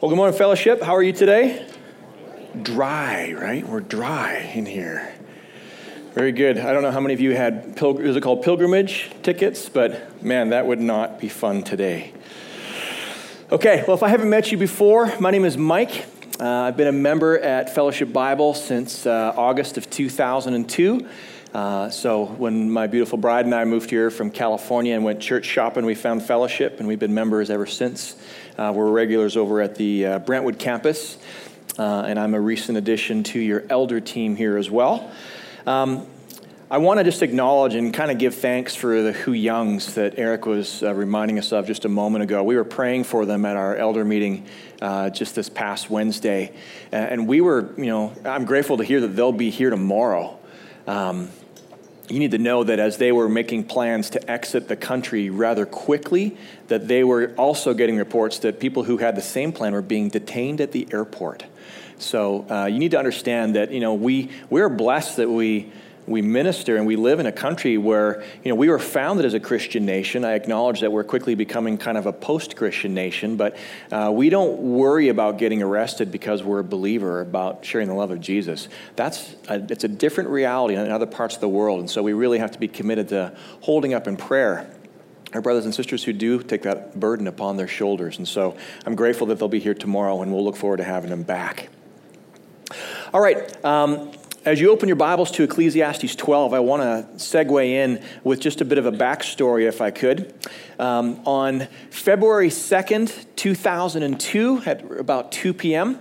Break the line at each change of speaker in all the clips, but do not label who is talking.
Well, good morning, fellowship. How are you today? Dry, right? We're dry in here. Very good. I don't know how many of you had, pil- is it called pilgrimage tickets? But man, that would not be fun today. Okay, well, if I haven't met you before, my name is Mike. Uh, I've been a member at Fellowship Bible since uh, August of 2002. Uh, so when my beautiful bride and I moved here from California and went church shopping, we found fellowship, and we've been members ever since. Uh, we're regulars over at the uh, Brentwood campus, uh, and I'm a recent addition to your elder team here as well. Um, I want to just acknowledge and kind of give thanks for the Hu Youngs that Eric was uh, reminding us of just a moment ago. We were praying for them at our elder meeting uh, just this past Wednesday, and we were, you know, I'm grateful to hear that they'll be here tomorrow. Um, you need to know that as they were making plans to exit the country rather quickly, that they were also getting reports that people who had the same plan were being detained at the airport. So uh, you need to understand that you know we we're blessed that we we minister and we live in a country where you know we were founded as a christian nation. I acknowledge that we're quickly becoming kind of a post-christian nation but uh, we don't worry about getting arrested because we're a believer about sharing the love of jesus. That's a, it's a different reality in other parts of the world and so we really have to be committed to holding up in prayer. Our brothers and sisters who do take that burden upon their shoulders and so i'm grateful that they'll be here tomorrow and we'll look forward to having them back. All right um, as you open your Bibles to Ecclesiastes 12, I want to segue in with just a bit of a backstory, if I could. Um, on February 2nd, 2002, at about 2 p.m.,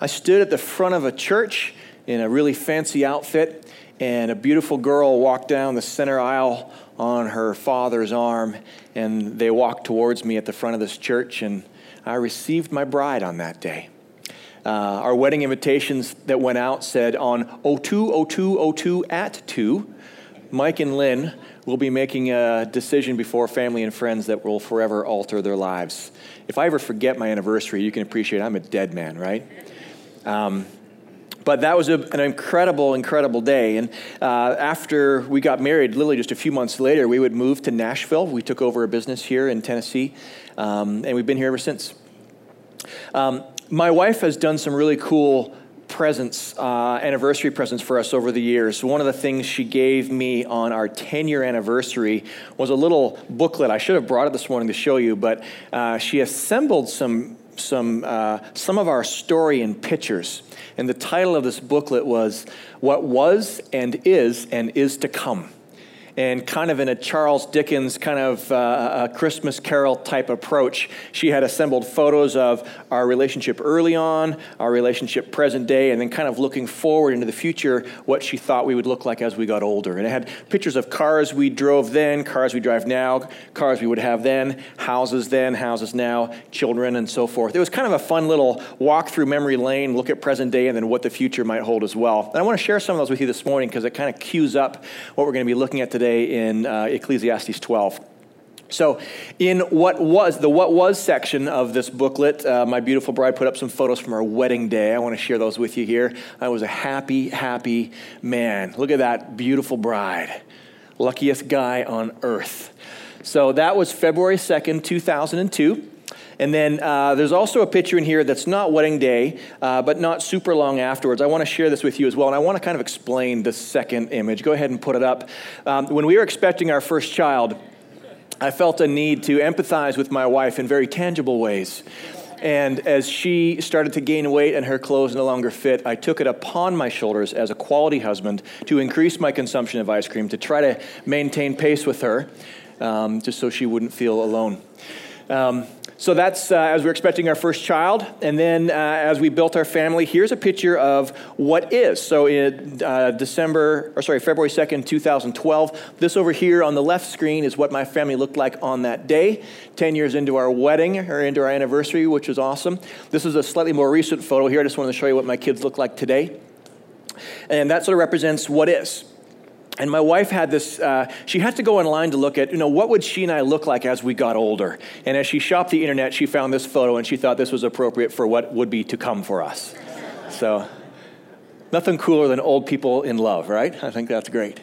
I stood at the front of a church in a really fancy outfit, and a beautiful girl walked down the center aisle on her father's arm, and they walked towards me at the front of this church, and I received my bride on that day. Uh, our wedding invitations that went out said on 02, 02, 02 at 2, Mike and Lynn will be making a decision before family and friends that will forever alter their lives. If I ever forget my anniversary, you can appreciate I'm a dead man, right? Um, but that was a, an incredible, incredible day. And uh, after we got married, literally just a few months later, we would move to Nashville. We took over a business here in Tennessee, um, and we've been here ever since. Um, my wife has done some really cool presents, uh, anniversary presents for us over the years. One of the things she gave me on our 10 year anniversary was a little booklet. I should have brought it this morning to show you, but uh, she assembled some, some, uh, some of our story in pictures. And the title of this booklet was What Was and Is and Is to Come and kind of in a Charles Dickens kind of uh, a Christmas Carol type approach, she had assembled photos of our relationship early on, our relationship present day, and then kind of looking forward into the future, what she thought we would look like as we got older. And it had pictures of cars we drove then, cars we drive now, cars we would have then, houses then, houses now, children, and so forth. It was kind of a fun little walk through memory lane, look at present day, and then what the future might hold as well. And I want to share some of those with you this morning because it kind of cues up what we're going to be looking at today today in uh, Ecclesiastes 12. So, in what was the what was section of this booklet, uh, my beautiful bride put up some photos from our wedding day. I want to share those with you here. I was a happy, happy man. Look at that beautiful bride, luckiest guy on earth. So that was February second, two thousand and then uh, there's also a picture in here that's not wedding day, uh, but not super long afterwards. I want to share this with you as well, and I want to kind of explain the second image. Go ahead and put it up. Um, when we were expecting our first child, I felt a need to empathize with my wife in very tangible ways. And as she started to gain weight and her clothes no longer fit, I took it upon my shoulders as a quality husband to increase my consumption of ice cream, to try to maintain pace with her, um, just so she wouldn't feel alone. Um, so that's uh, as we're expecting our first child. And then uh, as we built our family, here's a picture of what is. So in uh, December, or sorry, February 2nd, 2012, this over here on the left screen is what my family looked like on that day, 10 years into our wedding or into our anniversary, which was awesome. This is a slightly more recent photo here. I just wanted to show you what my kids look like today. And that sort of represents what is. And my wife had this, uh, she had to go online to look at, you know, what would she and I look like as we got older? And as she shopped the internet, she found this photo and she thought this was appropriate for what would be to come for us. So, nothing cooler than old people in love, right? I think that's great.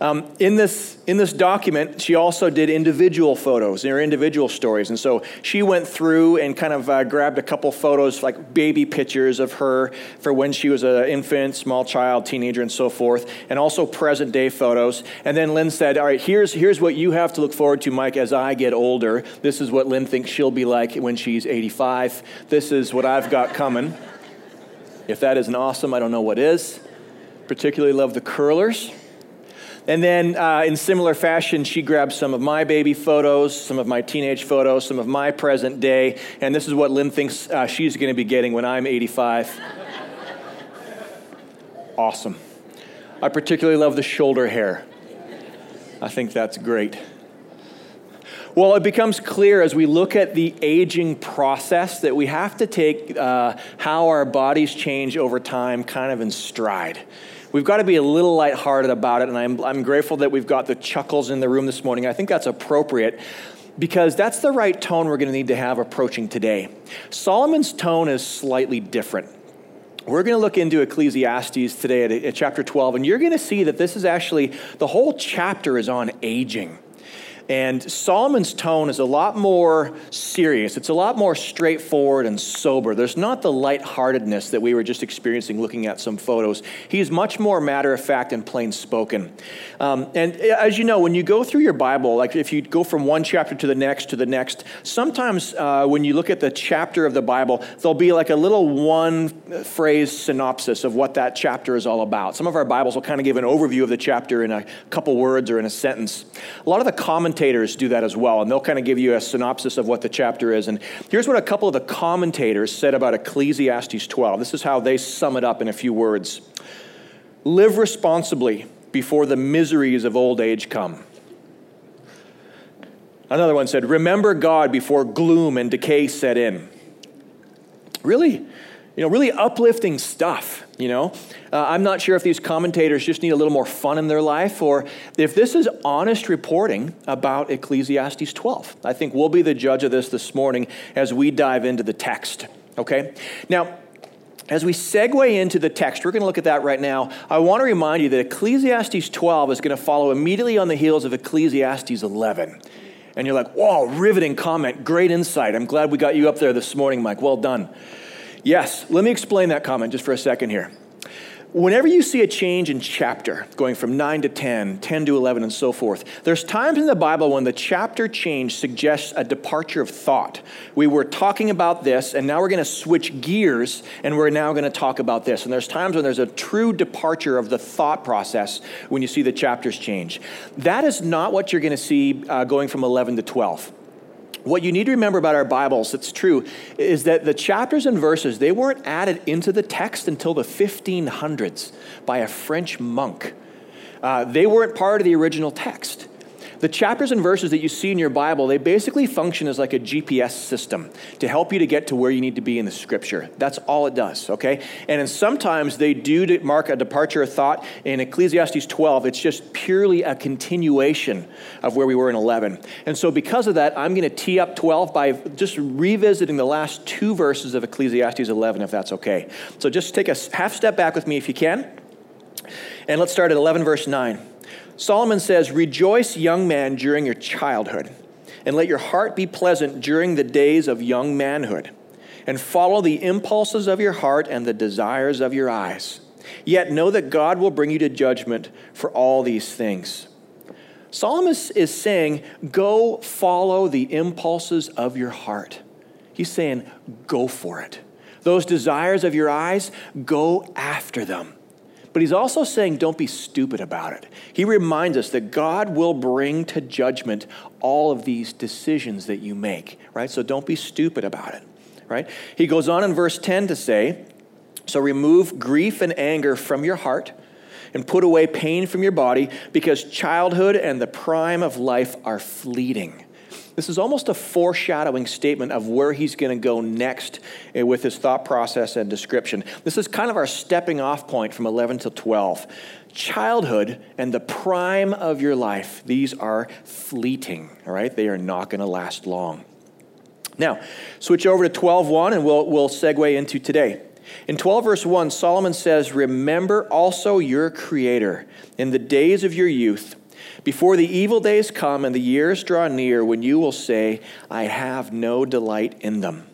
Um, in, this, in this document, she also did individual photos, her individual stories. And so she went through and kind of uh, grabbed a couple photos, like baby pictures of her for when she was an infant, small child, teenager, and so forth, and also present day photos. And then Lynn said, All right, here's, here's what you have to look forward to, Mike, as I get older. This is what Lynn thinks she'll be like when she's 85. This is what I've got coming. If that isn't awesome, I don't know what is. Particularly love the curlers. And then, uh, in similar fashion, she grabbed some of my baby photos, some of my teenage photos, some of my present day, and this is what Lynn thinks uh, she's going to be getting when I'm 85. awesome. I particularly love the shoulder hair. I think that's great. Well, it becomes clear as we look at the aging process that we have to take uh, how our bodies change over time kind of in stride we've got to be a little lighthearted about it. And I'm, I'm grateful that we've got the chuckles in the room this morning. I think that's appropriate because that's the right tone we're going to need to have approaching today. Solomon's tone is slightly different. We're going to look into Ecclesiastes today at, at chapter 12, and you're going to see that this is actually, the whole chapter is on aging. And Solomon's tone is a lot more serious. It's a lot more straightforward and sober. There's not the lightheartedness that we were just experiencing looking at some photos. He's much more matter of fact and plain spoken. Um, and as you know, when you go through your Bible, like if you go from one chapter to the next to the next, sometimes uh, when you look at the chapter of the Bible, there'll be like a little one phrase synopsis of what that chapter is all about. Some of our Bibles will kind of give an overview of the chapter in a couple words or in a sentence. A lot of the common commentators do that as well, and they'll kind of give you a synopsis of what the chapter is. And here's what a couple of the commentators said about Ecclesiastes 12. This is how they sum it up in a few words Live responsibly before the miseries of old age come. Another one said, Remember God before gloom and decay set in. Really, you know, really uplifting stuff, you know. Uh, I'm not sure if these commentators just need a little more fun in their life or if this is honest reporting about Ecclesiastes 12. I think we'll be the judge of this this morning as we dive into the text, okay? Now, as we segue into the text, we're going to look at that right now. I want to remind you that Ecclesiastes 12 is going to follow immediately on the heels of Ecclesiastes 11. And you're like, whoa, riveting comment, great insight. I'm glad we got you up there this morning, Mike. Well done. Yes, let me explain that comment just for a second here. Whenever you see a change in chapter, going from 9 to 10, 10 to 11, and so forth, there's times in the Bible when the chapter change suggests a departure of thought. We were talking about this, and now we're going to switch gears, and we're now going to talk about this. And there's times when there's a true departure of the thought process when you see the chapters change. That is not what you're going to see uh, going from 11 to 12 what you need to remember about our bibles that's true is that the chapters and verses they weren't added into the text until the 1500s by a french monk. Uh, they weren't part of the original text the chapters and verses that you see in your Bible, they basically function as like a GPS system to help you to get to where you need to be in the scripture. That's all it does, okay? And sometimes they do mark a departure of thought. In Ecclesiastes 12, it's just purely a continuation of where we were in 11. And so because of that, I'm going to tee up 12 by just revisiting the last two verses of Ecclesiastes 11, if that's okay. So just take a half step back with me if you can. And let's start at 11, verse 9. Solomon says, Rejoice, young man, during your childhood, and let your heart be pleasant during the days of young manhood, and follow the impulses of your heart and the desires of your eyes. Yet know that God will bring you to judgment for all these things. Solomon is saying, Go follow the impulses of your heart. He's saying, Go for it. Those desires of your eyes, go after them. But he's also saying, don't be stupid about it. He reminds us that God will bring to judgment all of these decisions that you make, right? So don't be stupid about it, right? He goes on in verse 10 to say, So remove grief and anger from your heart and put away pain from your body because childhood and the prime of life are fleeting this is almost a foreshadowing statement of where he's going to go next eh, with his thought process and description. This is kind of our stepping off point from 11 to 12. Childhood and the prime of your life, these are fleeting, all right? They are not going to last long. Now, switch over to 12.1 and we'll, we'll segue into today. In 12, verse 1, Solomon says, Remember also your Creator in the days of your youth, before the evil days come and the years draw near when you will say, I have no delight in them.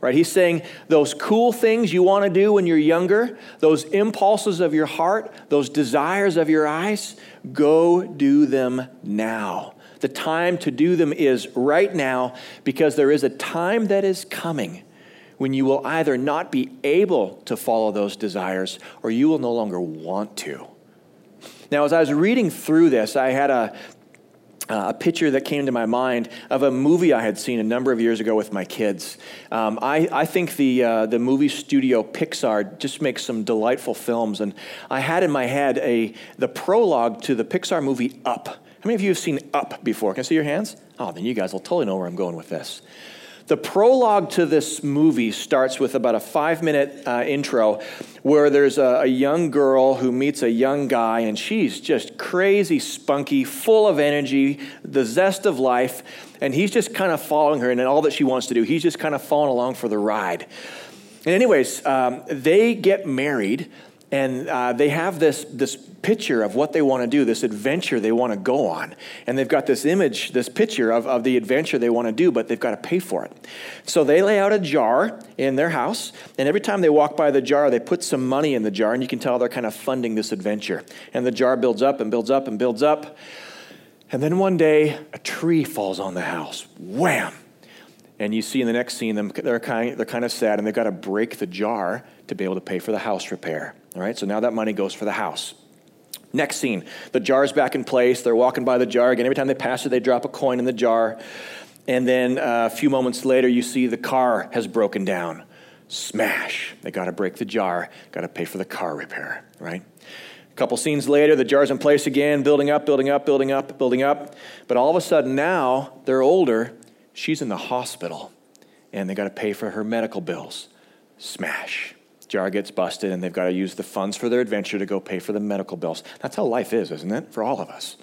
Right? He's saying those cool things you want to do when you're younger, those impulses of your heart, those desires of your eyes, go do them now. The time to do them is right now because there is a time that is coming when you will either not be able to follow those desires or you will no longer want to. Now, as I was reading through this, I had a, uh, a picture that came to my mind of a movie I had seen a number of years ago with my kids. Um, I, I, think the, uh, the movie studio Pixar just makes some delightful films, and I had in my head a, the prologue to the Pixar movie Up. How many of you have seen Up before? Can I see your hands? Oh, then you guys will totally know where I'm going with this. The prologue to this movie starts with about a five minute uh, intro where there's a, a, young girl who meets a young guy, and she's just crazy, spunky, full of energy, the zest of life, and he's just kind of following her and all that she wants to do. He's just kind of following along for the ride. And, anyways, um, they get married and uh, they have this, this picture of what they want to do, this adventure they want to go on. And they've got this image, this picture of, of the adventure they want to do, but they've got to pay for it. So they lay out a jar in their house, and every time they walk by the jar, they put some money in the jar, and you can tell they're kind of funding this adventure. And the jar builds up and builds up and builds up. And then one day, a tree falls on the house. Wham! And you see in the next scene, them, they're, kind, they're kind of sad, and they've got to break the jar to be able to pay for the house repair. All right, so now that money goes for the house. Next scene, the jar's back in place. They're walking by the jar again. Every time they pass it, they drop a coin in the jar. And then uh, a few moments later, you see the car has broken down. Smash. They got to break the jar, got to pay for the car repair, right? A couple scenes later, the jar's in place again, building up, building up, building up, building up. But all of a sudden now, they're older. She's in the hospital, and they got to pay for her medical bills. Smash jar gets busted and they've got to use the funds for their adventure to go pay for the medical bills. That's how life is, isn't it? For all of us.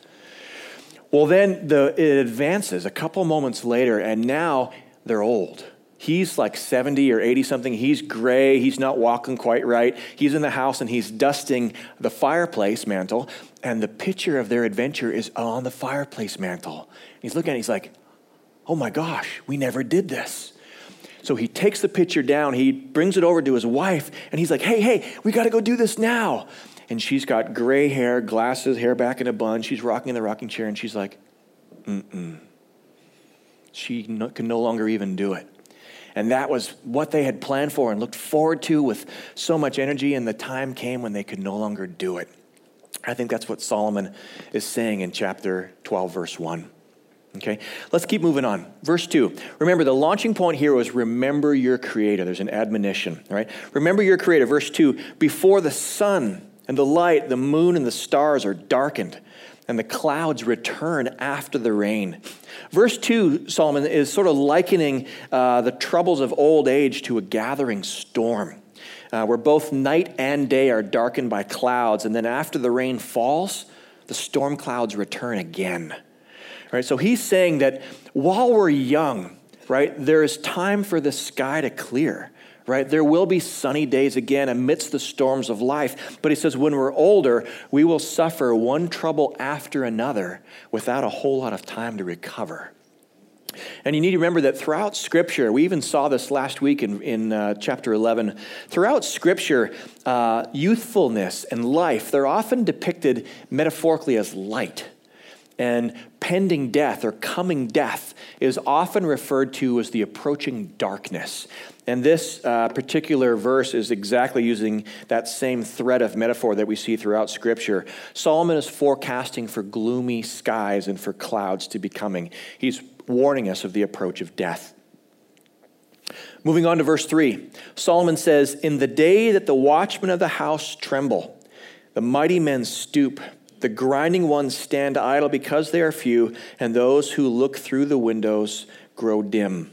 Well, then the, it advances a couple moments later, and now they're old. He's like 70 or 80 something. He's gray. He's not walking quite right. He's in the house and he's dusting the fireplace mantle, and the picture of their adventure is on the fireplace mantle. He's looking at it, he's like, oh my gosh, we never did this. So he takes the picture down, he brings it over to his wife, and he's like, hey, hey, we got to go do this now. And she's got gray hair, glasses, hair back in a bun. She's rocking in the rocking chair, and she's like, mm-mm. She no, can no longer even do it. And that was what they had planned for and looked forward to with so much energy, and the time came when they could no longer do it. I think that's what Solomon is saying in chapter 12, verse 1. Okay, let's keep moving on. Verse 2. Remember, the launching point here was remember your Creator. There's an admonition, right? Remember your Creator. Verse 2 Before the sun and the light, the moon and the stars are darkened, and the clouds return after the rain. Verse 2, Solomon is sort of likening uh, the troubles of old age to a gathering storm. Uh, where both night and day are darkened by clouds, and then after the rain falls, the storm clouds return again. Right? So he's saying that while we're young, right, there is time for the sky to clear. Right? There will be sunny days again amidst the storms of life. But he says, when we're older, we will suffer one trouble after another without a whole lot of time to recover. And you need to remember that throughout Scripture, we even saw this last week in, in uh, chapter 11. Throughout Scripture, uh, youthfulness and life, they're often depicted metaphorically as light and pending death or coming death is often referred to as the approaching darkness. And this uh, particular verse is exactly using that same thread of metaphor that we see throughout Scripture. Solomon is forecasting for gloomy skies and for clouds to be coming. He's warning us of the approach of death. Moving on to verse 3, Solomon says, In the day that the watchmen of the house tremble, the mighty men stoop the grinding ones stand idle because they are few, and those who look through the windows grow dim.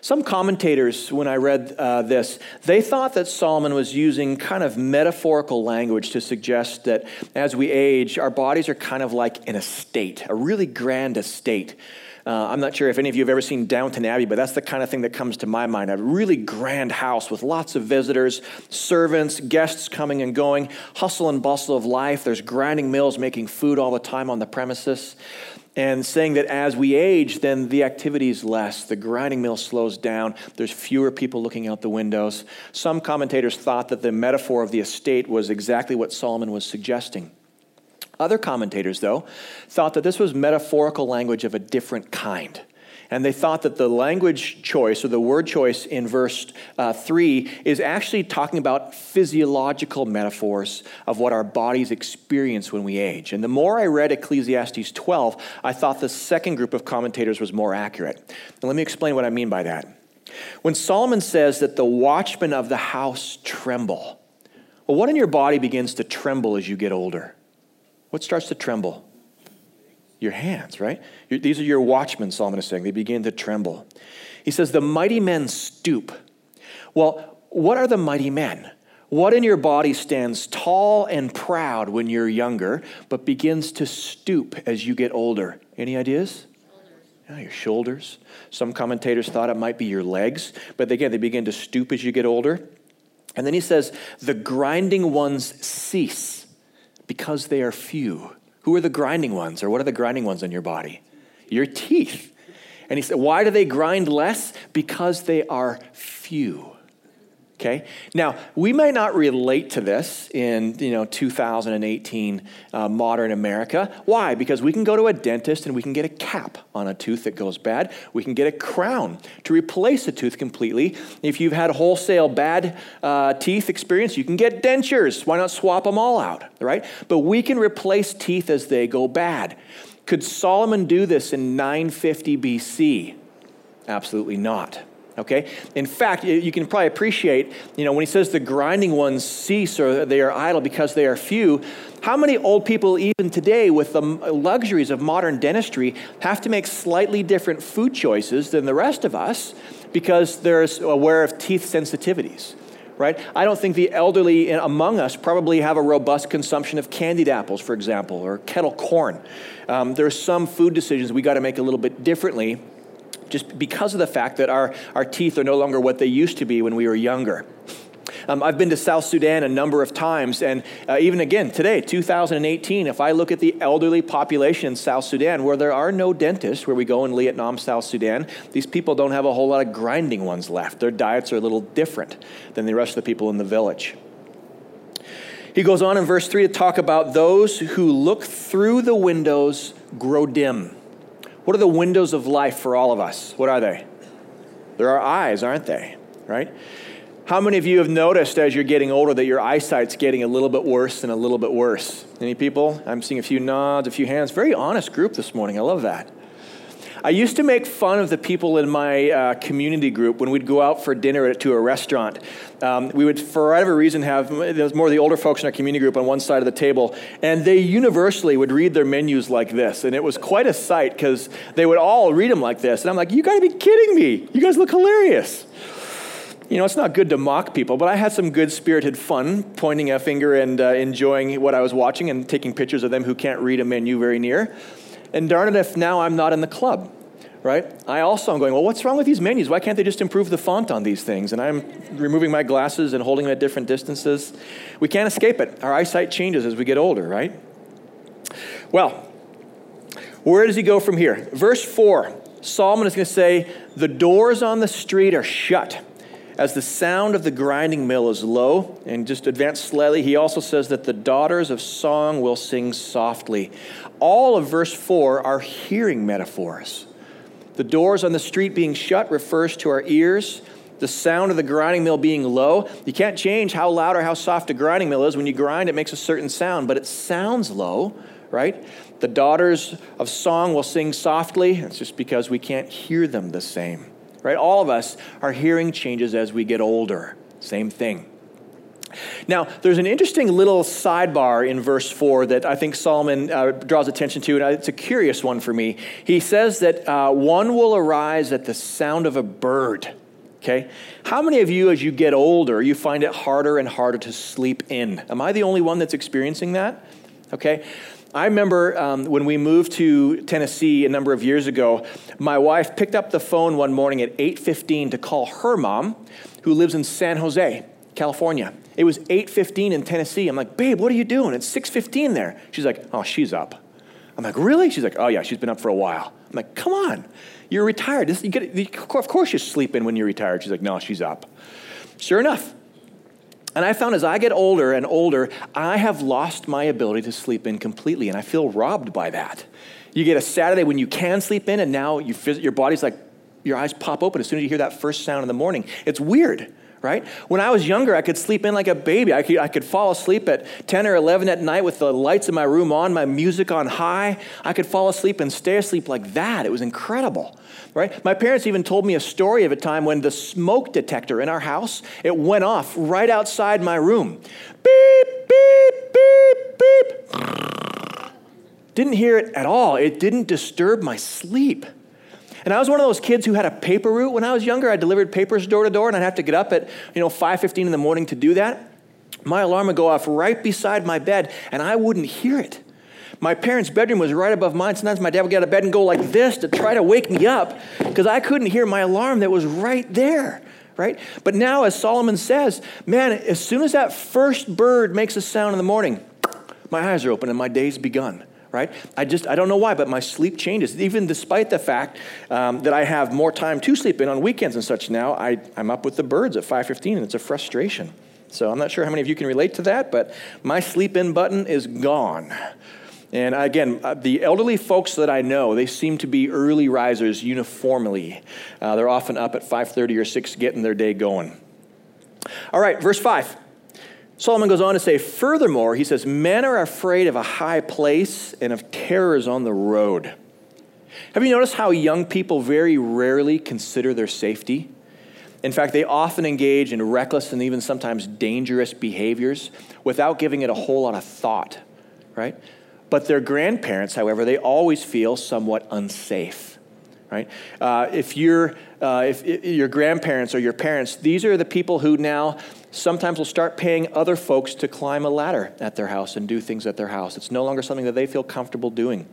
Some commentators, when I read uh, this, they thought that Solomon was using kind of metaphorical language to suggest that as we age, our bodies are kind of like an estate, a really grand estate. Uh, I'm not sure if any of you have ever seen Downton Abbey, but that's the kind of thing that comes to my mind. A really grand house with lots of visitors, servants, guests coming and going, hustle and bustle of life. There's grinding mills making food all the time on the premises. And saying that as we age, then the activity is less. The grinding mill slows down. There's fewer people looking out the windows. Some commentators thought that the metaphor of the estate was exactly what Solomon was suggesting. Other commentators, though, thought that this was metaphorical language of a different kind. And they thought that the language choice or the word choice in verse uh, 3 is actually talking about physiological metaphors of what our bodies experience when we age. And the more I read Ecclesiastes 12, I thought the second group of commentators was more accurate. And let me explain what I mean by that. When Solomon says that the watchmen of the house tremble, well, what in your body begins to tremble as you get older? What starts to tremble? Your hands, right? These are your watchmen, Solomon is saying. They begin to tremble. He says, The mighty men stoop. Well, what are the mighty men? What in your body stands tall and proud when you're younger, but begins to stoop as you get older? Any ideas? Yeah, your shoulders. Some commentators thought it might be your legs, but again, they begin to stoop as you get older. And then he says, The grinding ones cease because they are few. Who are the grinding ones, or what are the grinding ones on your body? Your teeth. And he said, Why do they grind less? Because they are few. Okay? Now, we may not relate to this in, you know, 2018 uh, modern America. Why? Because we can go to a dentist and we can get a cap on a tooth that goes bad. We can get a crown to replace a tooth completely. If you've had wholesale bad uh, teeth experience, you can get dentures. Why not swap them all out, right? But we can replace teeth as they go bad. Could Solomon do this in 950 BC? Absolutely not. Okay? In fact, you can probably appreciate, you know, when he says the grinding ones cease or they are idle because they are few, how many old people, even today, with the luxuries of modern dentistry, have to make slightly different food choices than the rest of us because they're aware of teeth sensitivities? Right? I don't think the elderly among us probably have a robust consumption of candied apples, for example, or kettle corn. Um, there are some food decisions we got to make a little bit differently just because of the fact that our, our teeth are no longer what they used to be when we were younger. Um, I've been to South Sudan a number of times, and uh, even again today, 2018, if I look at the elderly population in South Sudan, where there are no dentists, where we go in Vietnam, South Sudan, these people don't have a whole lot of grinding ones left. Their diets are a little different than the rest of the people in the village. He goes on in verse 3 to talk about those who look through the windows grow dim. What are the windows of life for all of us? What are they? They're our eyes, aren't they? Right? How many of you have noticed as you're getting older that your eyesight's getting a little bit worse and a little bit worse? Any people? I'm seeing a few nods, a few hands. Very honest group this morning. I love that. I used to make fun of the people in my uh, community group when we'd go out for dinner to a restaurant. Um, we would, for whatever reason, have there's more of the older folks in our community group on one side of the table, and they universally would read their menus like this, and it was quite a sight because they would all read them like this, and I'm like, "You got to be kidding me! You guys look hilarious." you know, it's not good to mock people, but I had some good spirited fun pointing a finger and uh, enjoying what I was watching and taking pictures of them who can't read a menu very near. And darn it if now I'm not in the club, right? I also am going, well, what's wrong with these menus? Why can't they just improve the font on these things? And I'm removing my glasses and holding them at different distances. We can't escape it. Our eyesight changes as we get older, right? Well, where does he go from here? Verse 4 Solomon is going to say, The doors on the street are shut as the sound of the grinding mill is low, and just advance slightly, he also says that the daughters of song will sing softly. All of verse 4 are hearing metaphors. The doors on the street being shut refers to our ears. The sound of the grinding mill being low. You can't change how loud or how soft a grinding mill is. When you grind, it makes a certain sound, but it sounds low, right? The daughters of song will sing softly. It's just because we can't hear them the same right? All of us, our hearing changes as we get older. Same thing. Now, there's an interesting little sidebar in verse 4 that I think Solomon uh, draws attention to, and it's a curious one for me. He says that uh, one will arise at the sound of a bird. Okay? How many of you, as you get older, you find it harder and harder to sleep in? Am I the only one that's experiencing that? Okay? I remember um, when we moved to Tennessee a number of years ago, my wife picked up the phone one morning at 8:15 to call her mom, who lives in San Jose, California. It was 8:15 in Tennessee. I'm like, "Babe, what are you doing? It's 6:15 there." She's like, "Oh, she's up." I'm like, "Really?" She's like, "Oh yeah, she's been up for a while." I'm like, "Come on, you're retired. This, you get, of course you're sleeping when you're retired." She's like, "No, she's up." Sure enough, and I found as I get older and older, I have lost my ability to sleep in completely, and I feel robbed by that. You get a Saturday when you can sleep in, and now you, your body's like, your eyes pop open as soon as you hear that first sound in the morning. It's weird right? When I was younger, I could sleep in like a baby. I could, I could fall asleep at 10 or 11 at night with the lights in my room on, my music on high. I could fall asleep and stay asleep like that. It was incredible, right? My parents even told me a story of a time when the smoke detector in our house, it went off right outside my room. Beep, beep, beep, beep. Didn't hear it at all. It didn't disturb my sleep. And I was one of those kids who had a paper route when I was younger. I delivered papers door to door, and I'd have to get up at you know 5:15 in the morning to do that. My alarm would go off right beside my bed, and I wouldn't hear it. My parents' bedroom was right above mine. Sometimes my dad would get out of bed and go like this to try to wake me up because I couldn't hear my alarm that was right there, right? But now, as Solomon says, man, as soon as that first bird makes a sound in the morning, my eyes are open and my day's begun right? I just, I don't know why, but my sleep changes. Even despite the fact um, that I have more time to sleep in on weekends and such now, I, I'm up with the birds at 5.15 and it's a frustration. So I'm not sure how many of you can relate to that, but my sleep in button is gone. And again, uh, the elderly folks that I know, they seem to be early risers uniformly. Uh, they're often up at 5:30 or 6 getting their day going. All right, verse 5. Solomon goes on to say, furthermore, he says, men are afraid of a high place and of terrors on the road. Have you noticed how young people very rarely consider their safety? In fact, they often engage in reckless and even sometimes dangerous behaviors without giving it a whole lot of thought, right? But their grandparents, however, they always feel somewhat unsafe, right? Uh, if, you're, uh, if, if your grandparents or your parents, these are the people who now sometimes will start paying other folks to climb a ladder at their house and do things at their house. It's no longer something that they feel comfortable doing.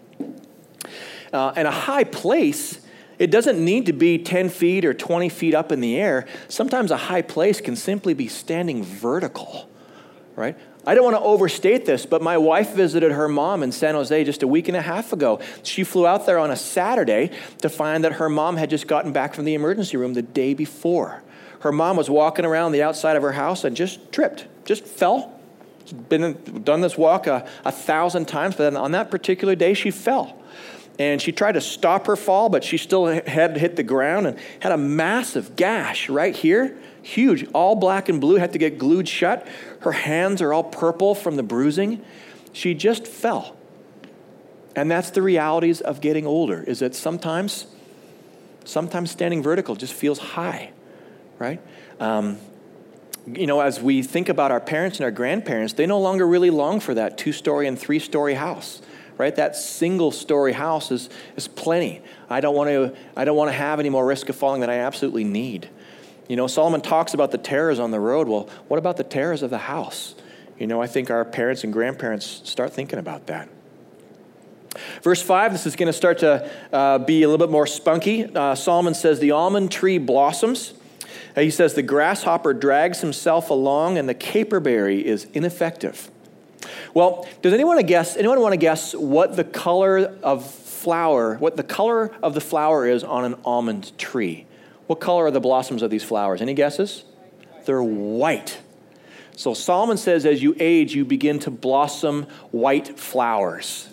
Uh, and a high place, it doesn't need to be 10 feet or 20 feet up in the air. Sometimes a high place can simply be standing vertical, right? I don't want to overstate this, but my wife visited her mom in San Jose just a week and a half ago. She flew out there on a Saturday to find that her mom had just gotten back from the emergency room the day before her mom was walking around the outside of her house and just tripped, just fell. Been done this walk a, a thousand times, but on that particular day, she fell. And she tried to stop her fall, but she still had hit the ground and had a massive gash right here, huge, all black and blue, had to get glued shut. Her hands are all purple from the bruising. She just fell. And that's the realities of getting older, is that sometimes, sometimes standing vertical just feels high right? Um, you know, as we think about our parents and our grandparents, they no longer really long for that two story and three story house, right? That single story house is, is plenty. I don't want to I don't want to have any more risk of falling than I absolutely need. You know, Solomon talks about the terrors on the road. Well, what about the terrors of the house? You know, I think our parents and grandparents start thinking about that. Verse 5, this is going to start to uh, be a little bit more spunky. Uh, Solomon says, The almond tree blossoms he says the grasshopper drags himself along and the caperberry is ineffective. Well, does anyone guess? Anyone want to guess what the color of flower, what the color of the flower is on an almond tree? What color are the blossoms of these flowers? Any guesses? They're white. So Solomon says, as you age, you begin to blossom white flowers.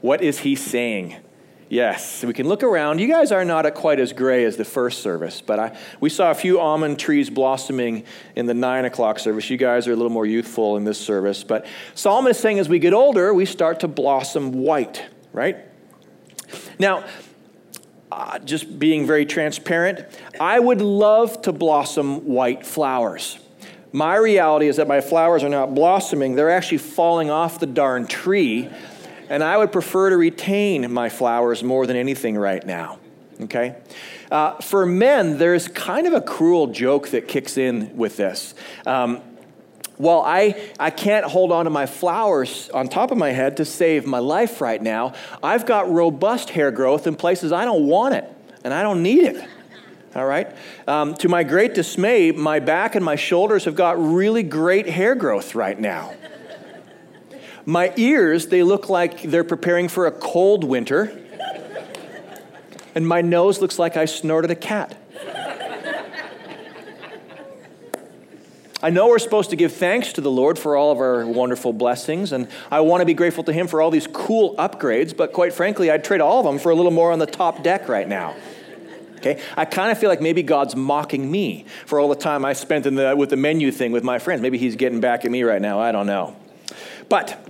What is he saying? Yes, we can look around. You guys are not quite as gray as the first service, but I, we saw a few almond trees blossoming in the nine o'clock service. You guys are a little more youthful in this service. But Solomon is saying as we get older, we start to blossom white, right? Now, uh, just being very transparent, I would love to blossom white flowers. My reality is that my flowers are not blossoming, they're actually falling off the darn tree and I would prefer to retain my flowers more than anything right now. Okay? Uh, for men, there's kind of a cruel joke that kicks in with this. Um, well, I, I can't hold on to my flowers on top of my head to save my life right now. I've got robust hair growth in places I don't want it and I don't need it. All right? Um, to my great dismay, my back and my shoulders have got really great hair growth right now. My ears, they look like they're preparing for a cold winter. And my nose looks like I snorted a cat. I know we're supposed to give thanks to the Lord for all of our wonderful blessings, and I want to be grateful to Him for all these cool upgrades, but quite frankly, I'd trade all of them for a little more on the top deck right now. Okay? I kind of feel like maybe God's mocking me for all the time I spent the, with the menu thing with my friends. Maybe He's getting back at me right now. I don't know. But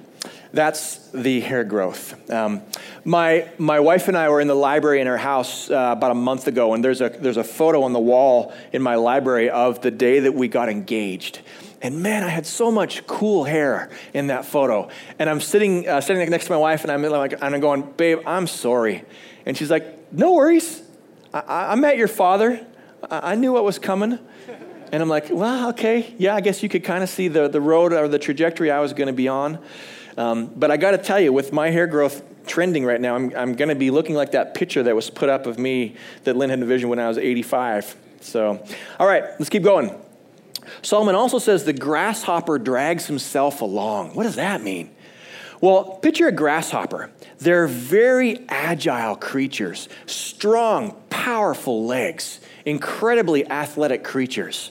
that's the hair growth. Um, my, my wife and I were in the library in our house uh, about a month ago, and there's a, there's a photo on the wall in my library of the day that we got engaged. And man, I had so much cool hair in that photo. And I'm sitting, uh, sitting next to my wife, and I'm, like, and I'm going, Babe, I'm sorry. And she's like, No worries. I, I met your father, I, I knew what was coming. And I'm like, Well, okay. Yeah, I guess you could kind of see the, the road or the trajectory I was going to be on. Um, but I got to tell you, with my hair growth trending right now, I'm, I'm going to be looking like that picture that was put up of me that Lynn had envisioned when I was 85. So, all right, let's keep going. Solomon also says the grasshopper drags himself along. What does that mean? Well, picture a grasshopper. They're very agile creatures, strong, powerful legs, incredibly athletic creatures.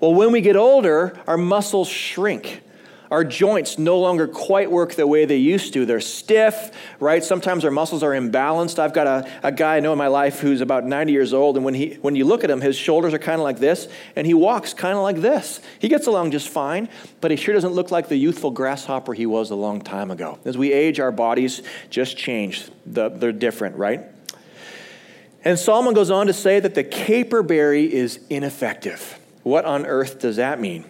Well, when we get older, our muscles shrink our joints no longer quite work the way they used to. They're stiff, right? Sometimes our muscles are imbalanced. I've got a, a guy I know in my life who's about 90 years old, and when, he, when you look at him, his shoulders are kind of like this, and he walks kind of like this. He gets along just fine, but he sure doesn't look like the youthful grasshopper he was a long time ago. As we age, our bodies just change. The, they're different, right? And Solomon goes on to say that the caperberry is ineffective. What on earth does that mean?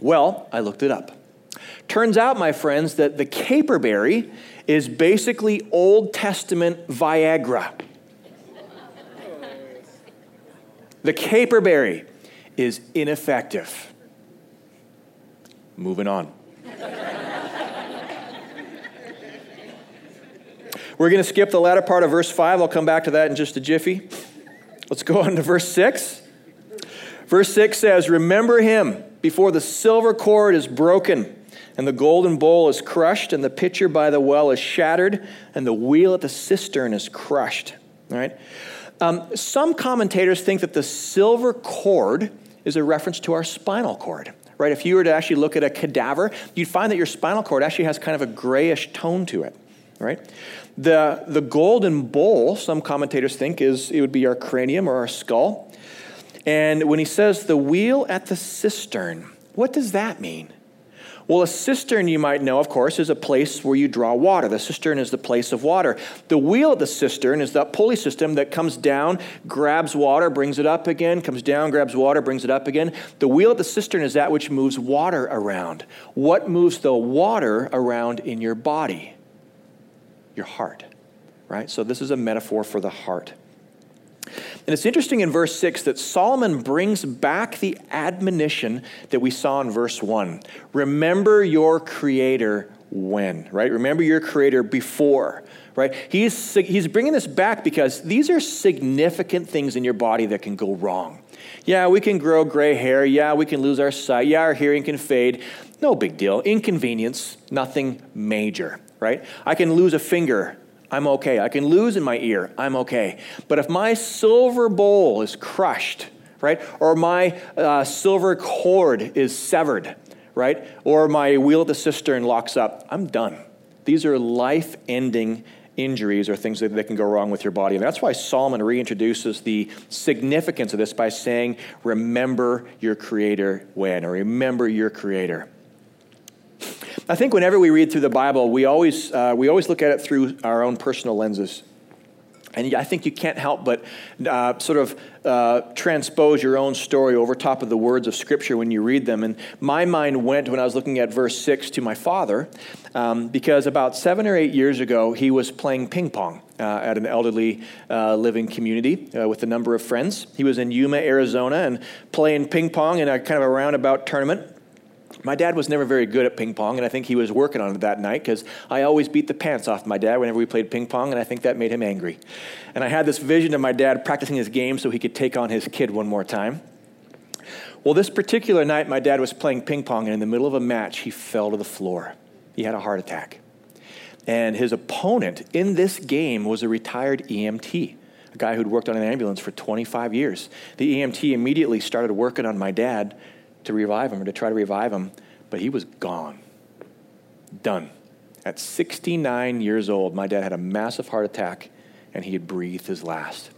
Well, I looked it up. Turns out, my friends, that the caperberry is basically Old Testament Viagra. The caperberry is ineffective. Moving on. We're going to skip the latter part of verse 5. I'll come back to that in just a jiffy. Let's go on to verse 6. Verse 6 says, Remember him before the silver cord is broken and the golden bowl is crushed, and the pitcher by the well is shattered, and the wheel at the cistern is crushed. Right? Um, some commentators think that the silver cord is a reference to our spinal cord. Right? If you were to actually look at a cadaver, you'd find that your spinal cord actually has kind of a grayish tone to it. Right? The, the golden bowl, some commentators think, is it would be our cranium or our skull. And when he says the wheel at the cistern, what does that mean? Well, a cistern, you might know, of course, is a place where you draw water. The cistern is the place of water. The wheel of the cistern is that pulley system that comes down, grabs water, brings it up again, comes down, grabs water, brings it up again. The wheel of the cistern is that which moves water around. What moves the water around in your body? Your heart, right? So, this is a metaphor for the heart. And it's interesting in verse 6 that Solomon brings back the admonition that we saw in verse 1. Remember your creator when, right? Remember your creator before, right? He's, he's bringing this back because these are significant things in your body that can go wrong. Yeah, we can grow gray hair. Yeah, we can lose our sight. Yeah, our hearing can fade. No big deal. Inconvenience, nothing major, right? I can lose a finger I'm okay. I can lose in my ear, I'm okay. But if my silver bowl is crushed, right, or my uh, silver cord is severed, right, or my wheel at the cistern locks up, I'm done. These are life ending injuries or things that, that can go wrong with your body. And that's why Solomon reintroduces the significance of this by saying, Remember your Creator when, or remember your Creator. I think whenever we read through the Bible, we always, uh, we always look at it through our own personal lenses. And I think you can't help but uh, sort of uh, transpose your own story over top of the words of Scripture when you read them. And my mind went when I was looking at verse 6 to my father, um, because about seven or eight years ago, he was playing ping pong uh, at an elderly uh, living community uh, with a number of friends. He was in Yuma, Arizona, and playing ping pong in a kind of a roundabout tournament My dad was never very good at ping pong, and I think he was working on it that night because I always beat the pants off my dad whenever we played ping pong, and I think that made him angry. And I had this vision of my dad practicing his game so he could take on his kid one more time. Well, this particular night, my dad was playing ping pong, and in the middle of a match, he fell to the floor. He had a heart attack. And his opponent in this game was a retired EMT, a guy who'd worked on an ambulance for 25 years. The EMT immediately started working on my dad to revive him or to try to revive him, but he was gone. Done. At 69 years old, my dad had a massive heart attack and he had breathed his last.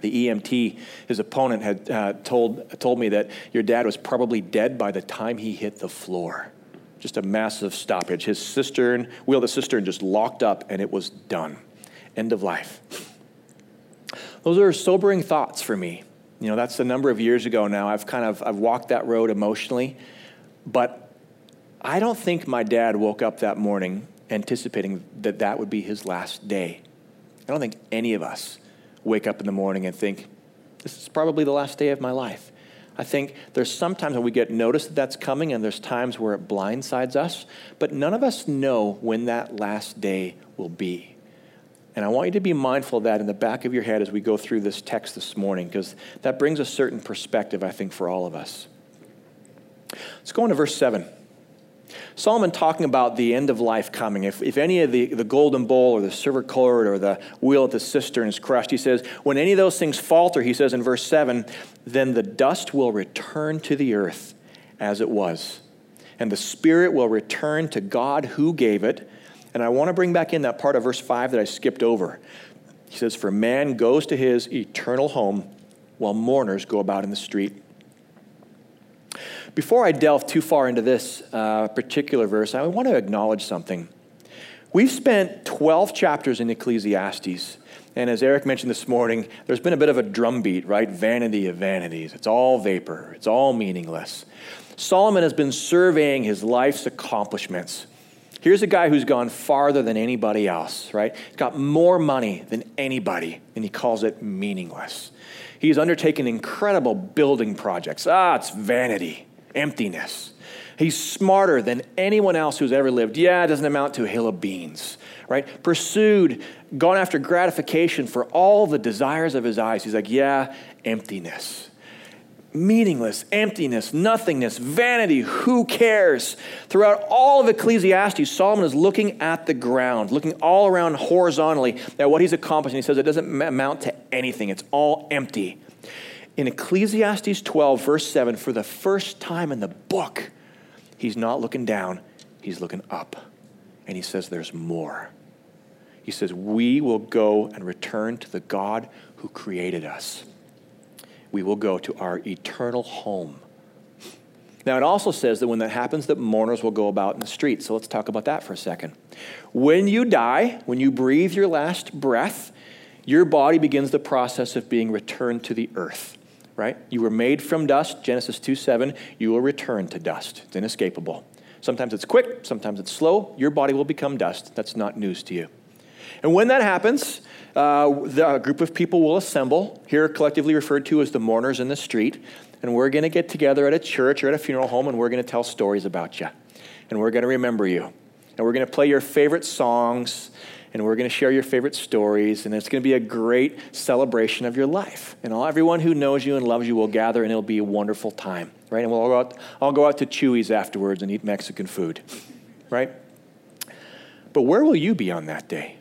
The EMT, his opponent, had uh, told, told me that your dad was probably dead by the time he hit the floor. Just a massive stoppage. His cistern, wheel the cistern just locked up and it was done. End of life. Those are sobering thoughts for me you know, that's a number of years ago now. I've kind of I've walked that road emotionally, but I don't think my dad woke up that morning anticipating that that would be his last day. I don't think any of us wake up in the morning and think this is probably the last day of my life. I think there's sometimes when we get notice that that's coming, and there's times where it blindsides us, but none of us know when that last day will be. And I want you to be mindful of that in the back of your head as we go through this text this morning, because that brings a certain perspective, I think, for all of us. Let's go into verse 7. Solomon talking about the end of life coming. If, if any of the, the golden bowl or the silver cord or the wheel at the cistern is crushed, he says, when any of those things falter, he says in verse 7, then the dust will return to the earth as it was, and the spirit will return to God who gave it and I want to bring back in that part of verse 5 that I skipped over. He says, For man goes to his eternal home while mourners go about in the street. Before I delve too far into this uh, particular verse, I want to acknowledge something. We've spent 12 chapters in Ecclesiastes. And as Eric mentioned this morning, there's been a bit of a drumbeat, right? Vanity of vanities. It's all vapor, it's all meaningless. Solomon has been surveying his life's accomplishments. Here's a guy who's gone farther than anybody else, right? He's got more money than anybody, and he calls it meaningless. He's undertaken incredible building projects. Ah, it's vanity, emptiness. He's smarter than anyone else who's ever lived. Yeah, it doesn't amount to a hill of beans, right? Pursued, gone after gratification for all the desires of his eyes. He's like, yeah, emptiness meaningless, emptiness, nothingness, vanity, who cares? Throughout all of Ecclesiastes, Solomon is looking at the ground, looking all around horizontally at what he's accomplished. And he says it doesn't amount to anything, it's all empty. In Ecclesiastes 12, verse 7, for the first time in the book, he's not looking down, he's looking up. And he says, There's more. He says, We will go and return to the God who created us we will go to our eternal home. Now, it also says that when that happens, that mourners will go about in the streets. So let's talk about that for a second. When you die, when you breathe your last breath, your body begins the process of being returned to the earth, right? You were made from dust, Genesis 2 7. You will return to dust. It's inescapable. Sometimes it's quick, sometimes it's slow. Your body will become dust. That's not news to you. And when that happens, uh, a group of people will assemble, here collectively referred to as the mourners in the street, and we're going to get together at a church or at a funeral home and we're going to tell stories about you. And we're going to remember you. And we're going to play your favorite songs and we're going to share your favorite stories and it's going to be a great celebration of your life. And all, everyone who knows you and loves you will gather and it'll be a wonderful time, right? And we'll all go out, I'll go out to Chuy's afterwards and eat Mexican food, right? But where will you be on that day?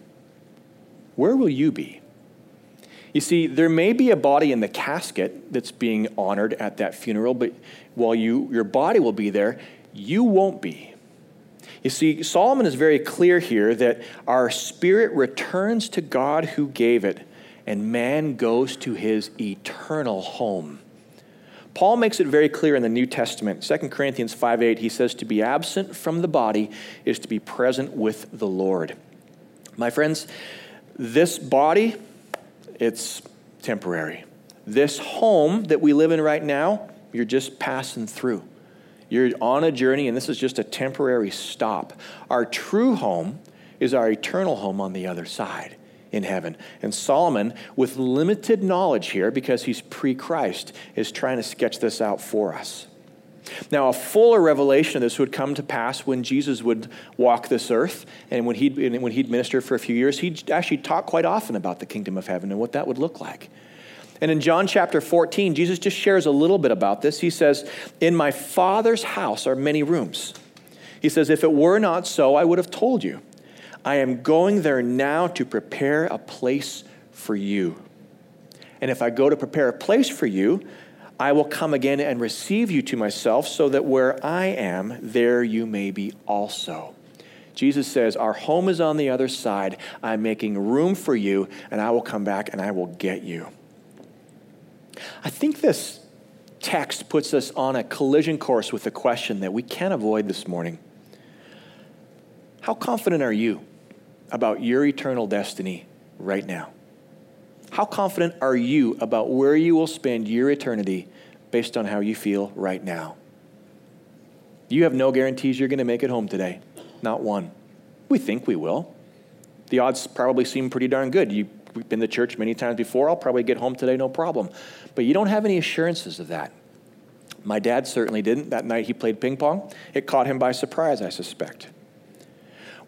Where will you be? You see, there may be a body in the casket that's being honored at that funeral, but while you, your body will be there, you won't be. You see, Solomon is very clear here that our spirit returns to God who gave it, and man goes to his eternal home. Paul makes it very clear in the New Testament. 2 Corinthians 5 8, he says, To be absent from the body is to be present with the Lord. My friends, this body, it's temporary. This home that we live in right now, you're just passing through. You're on a journey, and this is just a temporary stop. Our true home is our eternal home on the other side in heaven. And Solomon, with limited knowledge here, because he's pre Christ, is trying to sketch this out for us. Now, a fuller revelation of this would come to pass when Jesus would walk this earth and when he'd, when he'd minister for a few years. He'd actually talk quite often about the kingdom of heaven and what that would look like. And in John chapter 14, Jesus just shares a little bit about this. He says, In my Father's house are many rooms. He says, If it were not so, I would have told you. I am going there now to prepare a place for you. And if I go to prepare a place for you, I will come again and receive you to myself, so that where I am, there you may be also. Jesus says, Our home is on the other side. I'm making room for you, and I will come back and I will get you. I think this text puts us on a collision course with a question that we can't avoid this morning. How confident are you about your eternal destiny right now? How confident are you about where you will spend your eternity based on how you feel right now? You have no guarantees you're going to make it home today. Not one. We think we will. The odds probably seem pretty darn good. You've been to church many times before. I'll probably get home today, no problem. But you don't have any assurances of that. My dad certainly didn't. That night he played ping pong. It caught him by surprise, I suspect.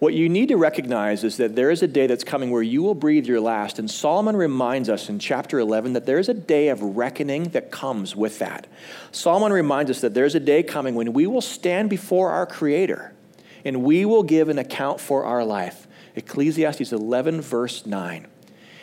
What you need to recognize is that there is a day that's coming where you will breathe your last. And Solomon reminds us in chapter 11 that there is a day of reckoning that comes with that. Solomon reminds us that there's a day coming when we will stand before our Creator and we will give an account for our life. Ecclesiastes 11, verse 9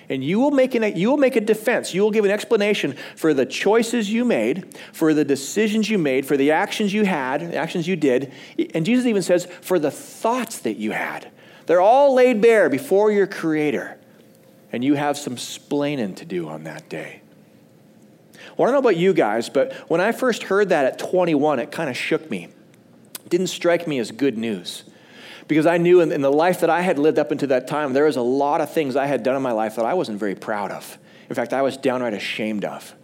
and you will make an, you will make a defense. You will give an explanation for the choices you made, for the decisions you made, for the actions you had, actions you did. And Jesus even says, for the thoughts that you had. They're all laid bare before your Creator. And you have some splaining to do on that day. Well, I don't know about you guys, but when I first heard that at 21, it kind of shook me. It didn't strike me as good news because I knew in, in, the life that I had lived up until that time, there was a lot of things I had done in my life that I wasn't very proud of. In fact, I was downright ashamed of.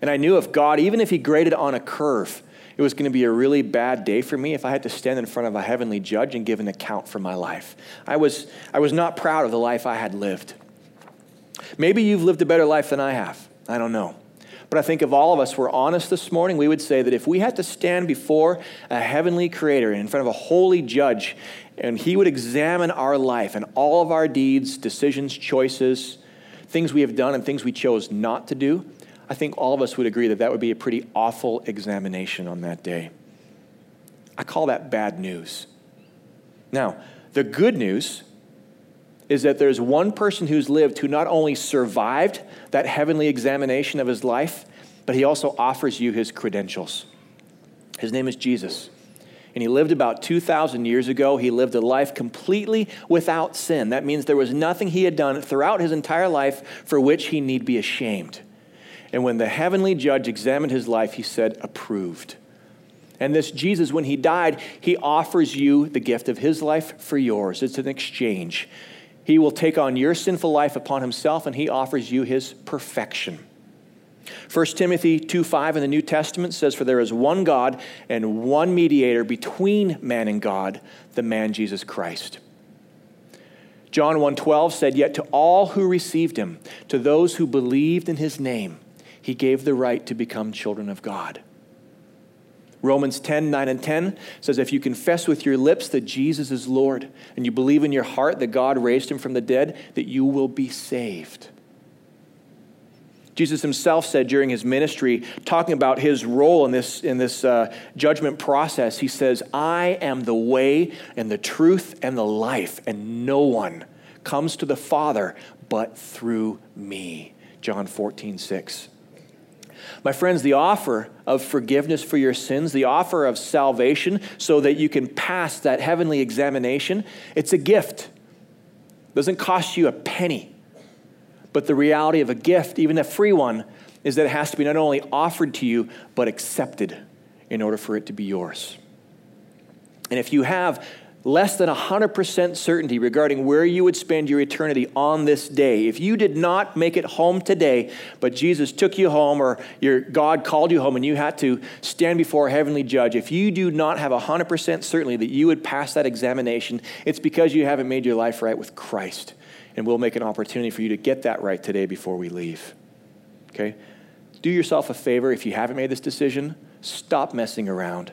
And I knew if God, even if He graded on a curve, it was going to be a really bad day for me if I had to stand in front of a heavenly judge and give an account for my life. I was, I was not proud of the life I had lived. Maybe you've lived a better life than I have. I don't know. But I think if all of us were honest this morning, we would say that if we had to stand before a heavenly creator in front of a holy judge and he would examine our life and all of our deeds, decisions, choices, things we have done and things we chose not to do, I think all of us would agree that that would be a pretty awful examination on that day. I call that bad news. Now, the good news is that there's one person who's lived who not only survived that heavenly examination of his life, but he also offers you his credentials. His name is Jesus and he lived about 2,000 years ago. He lived a life completely without sin. That means there was nothing he had done throughout his entire life for which he need be ashamed. And when the heavenly judge examined his life, he said, approved. And this Jesus, when he died, he offers you the gift of his life for yours. It's an exchange. He will take on your sinful life upon himself, and he offers you his perfection. 1 Timothy 2 5 in the New Testament says, For there is one God and one mediator between man and God, the man Jesus Christ. John 1:12 said, Yet to all who received him, to those who believed in his name, he gave the right to become children of God. Romans 10, 9 and 10 says, If you confess with your lips that Jesus is Lord, and you believe in your heart that God raised him from the dead, that you will be saved. Jesus himself said during his ministry, talking about his role in this, in this uh, judgment process, he says, I am the way and the truth and the life, and no one comes to the Father but through me. John 14, 6. My friends, the offer of forgiveness for your sins, the offer of salvation so that you can pass that heavenly examination, it's a gift. It doesn't cost you a penny. But the reality of a gift, even a free one, is that it has to be not only offered to you, but accepted in order for it to be yours. And if you have less than 100% certainty regarding where you would spend your eternity on this day, if you did not make it home today, but Jesus took you home or your God called you home and you had to stand before a heavenly judge, if you do not have 100% certainty that you would pass that examination, it's because you haven't made your life right with Christ and we'll make an opportunity for you to get that right today before we leave. Okay? Do yourself a favor if you haven't made this decision. Stop messing around.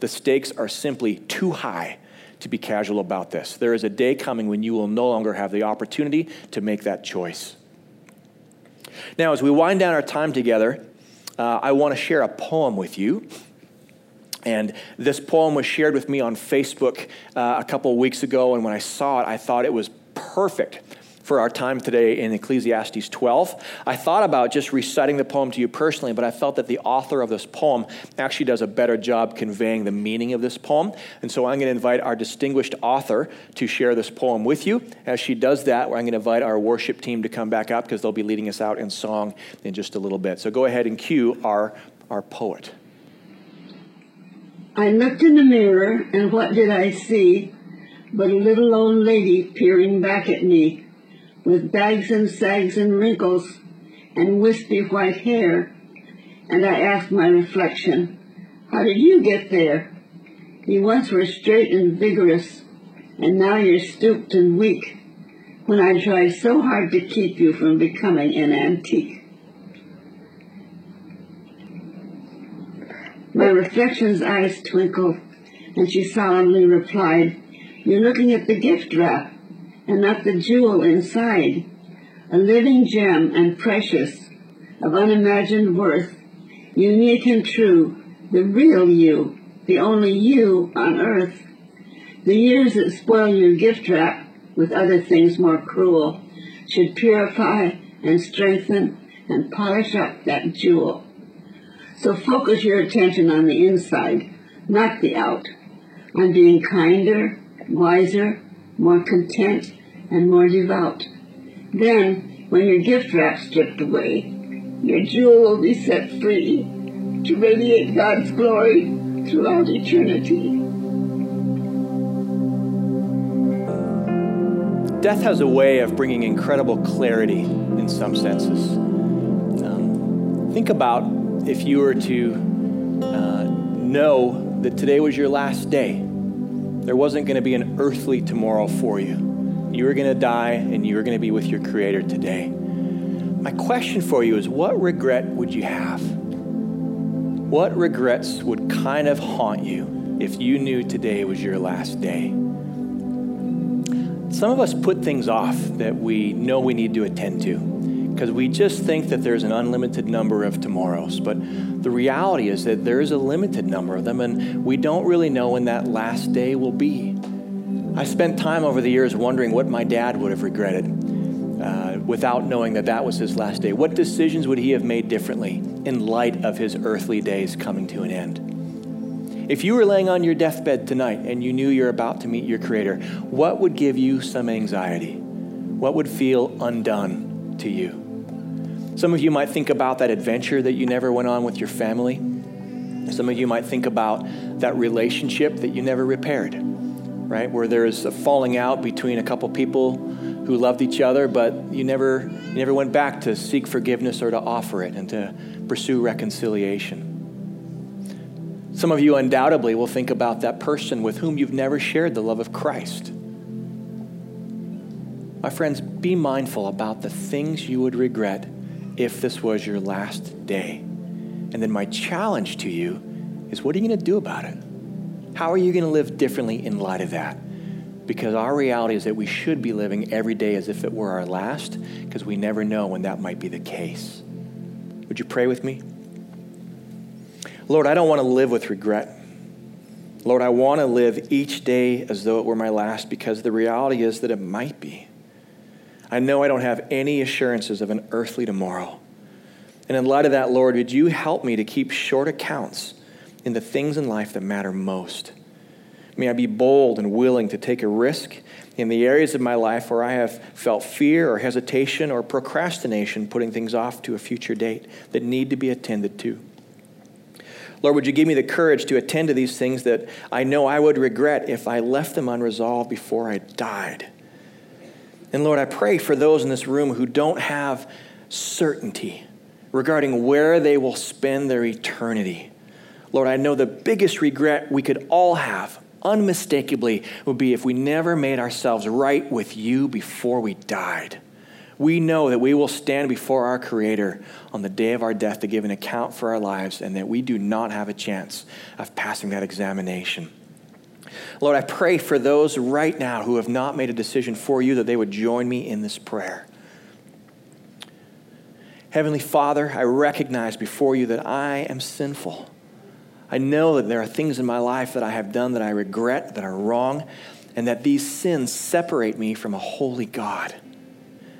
The stakes are simply too high to be casual about this. There is a day coming when you will no longer have the opportunity to make that choice. Now, as we wind down our time together, uh, I want to share a poem with you. And this poem was shared with me on Facebook uh, a couple of weeks ago. And when I saw it, I thought it was perfect for our time today in Ecclesiastes 12. I thought about just reciting the poem to you personally, but I felt that the author of this poem actually does a better job conveying the meaning of this poem. And so I'm going to invite our distinguished author to share this poem with you. As she does that, I'm going to invite our worship team to come back up because they'll be leading us out in song in just a little bit. So go ahead and cue our, our poet.
I looked in the mirror, and what did I see but a little old lady peering back at me with bags and sags and wrinkles and wispy white hair, and I asked my reflection, How did you get there? You once were straight and vigorous, and now you're stooped and weak, when I tried so hard to keep you from becoming an antique. My reflection's eyes twinkled, and she solemnly replied, You're looking at the gift wrap and not the jewel inside, a living gem and precious, of unimagined worth, unique and true, the real you, the only you on earth. The years that spoil your gift wrap with other things more cruel should purify and strengthen and polish up that jewel. So focus your attention on the inside, not the out, on being kinder, wiser, more content, and more devout. Then, when your gift wrap's stripped away, your jewel will be set free to radiate God's glory throughout eternity.
Death has a way of bringing incredible clarity in some senses. Um, think about if you were to uh, know that today was your last day there wasn't going to be an earthly tomorrow for you. You were going to die and you were going to be with your Creator today. My question for you is what regret would you have? What regrets would kind of haunt you if you knew today was your last day? Some of us put things off that we know we need to attend to because we just think that there's an unlimited number of tomorrows. But the reality is that there is a limited number of them, and we don't really know when that last day will be. I spent time over the years wondering what my dad would have regretted uh, without knowing that that was his last day. What decisions would he have made differently in light of his earthly days coming to an end? If you were laying on your deathbed tonight and you knew you're about to meet your Creator, what would give you some anxiety? What would feel undone to you? Some of you might think about that adventure that you never went on with your family. Some of you might think about that relationship that you never repaired, right? Where there's a falling out between a couple people who loved each other, but you never, you never went back to seek forgiveness or to offer it and to pursue reconciliation. Some of you undoubtedly will think about that person with whom you've never shared the love of Christ. My friends, be mindful about the things you would regret if this was your last day. And then my challenge to you is what are you going to do about it? How are you going to live differently in light of that? Because our reality is that we should be living every day as if it were our last, because we never know when that might be the case. Would you pray with me? Lord, I don't want to live with regret. Lord, I want to live each day as though it were my last because the reality is that it might be. I know I don't have any assurances of an earthly tomorrow. And in light of that, Lord, would you help me to keep short accounts in the things in life that matter most? May I be bold and willing to take a risk in the areas of my life where I have felt fear or hesitation or procrastination, putting things off to a future date that need to be attended to. Lord, would you give me the courage to attend to these things that I know I would regret if I left them unresolved before I died? And Lord, I pray for those in this room who don't have certainty regarding where they will spend their eternity. Lord, I know the biggest regret we could all have, unmistakably, would be if we never made ourselves right with you before we died. We know that we will stand before our Creator on the day of our death to give an account for our lives and that we do not have a chance of passing that examination. Lord, I pray for those right now who have not made a decision for you that they would join me in this prayer. Heavenly Father, I recognize before you that I am sinful. I know that there are things in my life that I have done that I regret, that are wrong, and that these sins separate me from a holy God.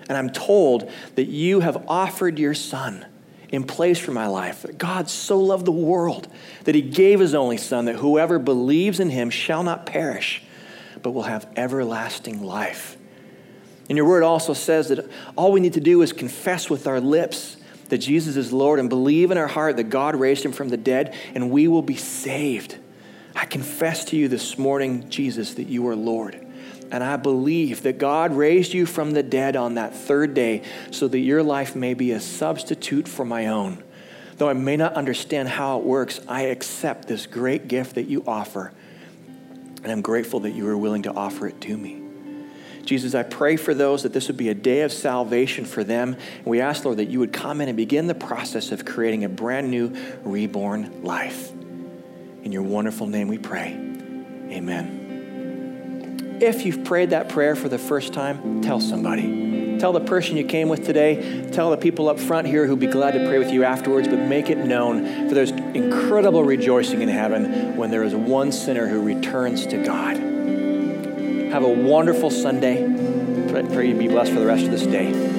And I'm told that you have offered your Son in place for my life. That God so loved the world that he gave his only Son, that whoever believes in him shall not perish, but will have everlasting life. And your word also says that all we need to do is confess with our lips that Jesus is Lord and believe in our heart that God raised him from the dead, and we will be saved. I confess to you this morning, Jesus, that you are Lord. And I believe that God raised you from the dead on that third day so that your life may be a substitute for my own. Though I may not understand how it works, I accept this great gift that you offer. And I'm grateful that you are willing to offer it to me. Jesus, I pray for those that this would be a day of salvation for them. And we ask, Lord, that you would come in and begin the process of creating a brand new, reborn life. In your wonderful name we pray. Amen. If you've prayed that prayer for the first time, tell somebody. Tell the person you came with today. Tell the people up front here who'd be glad to pray with you afterwards, but make it known for there's incredible rejoicing in heaven when there is one sinner who returns to God. Have a wonderful Sunday. Pray you be blessed for the rest of this day.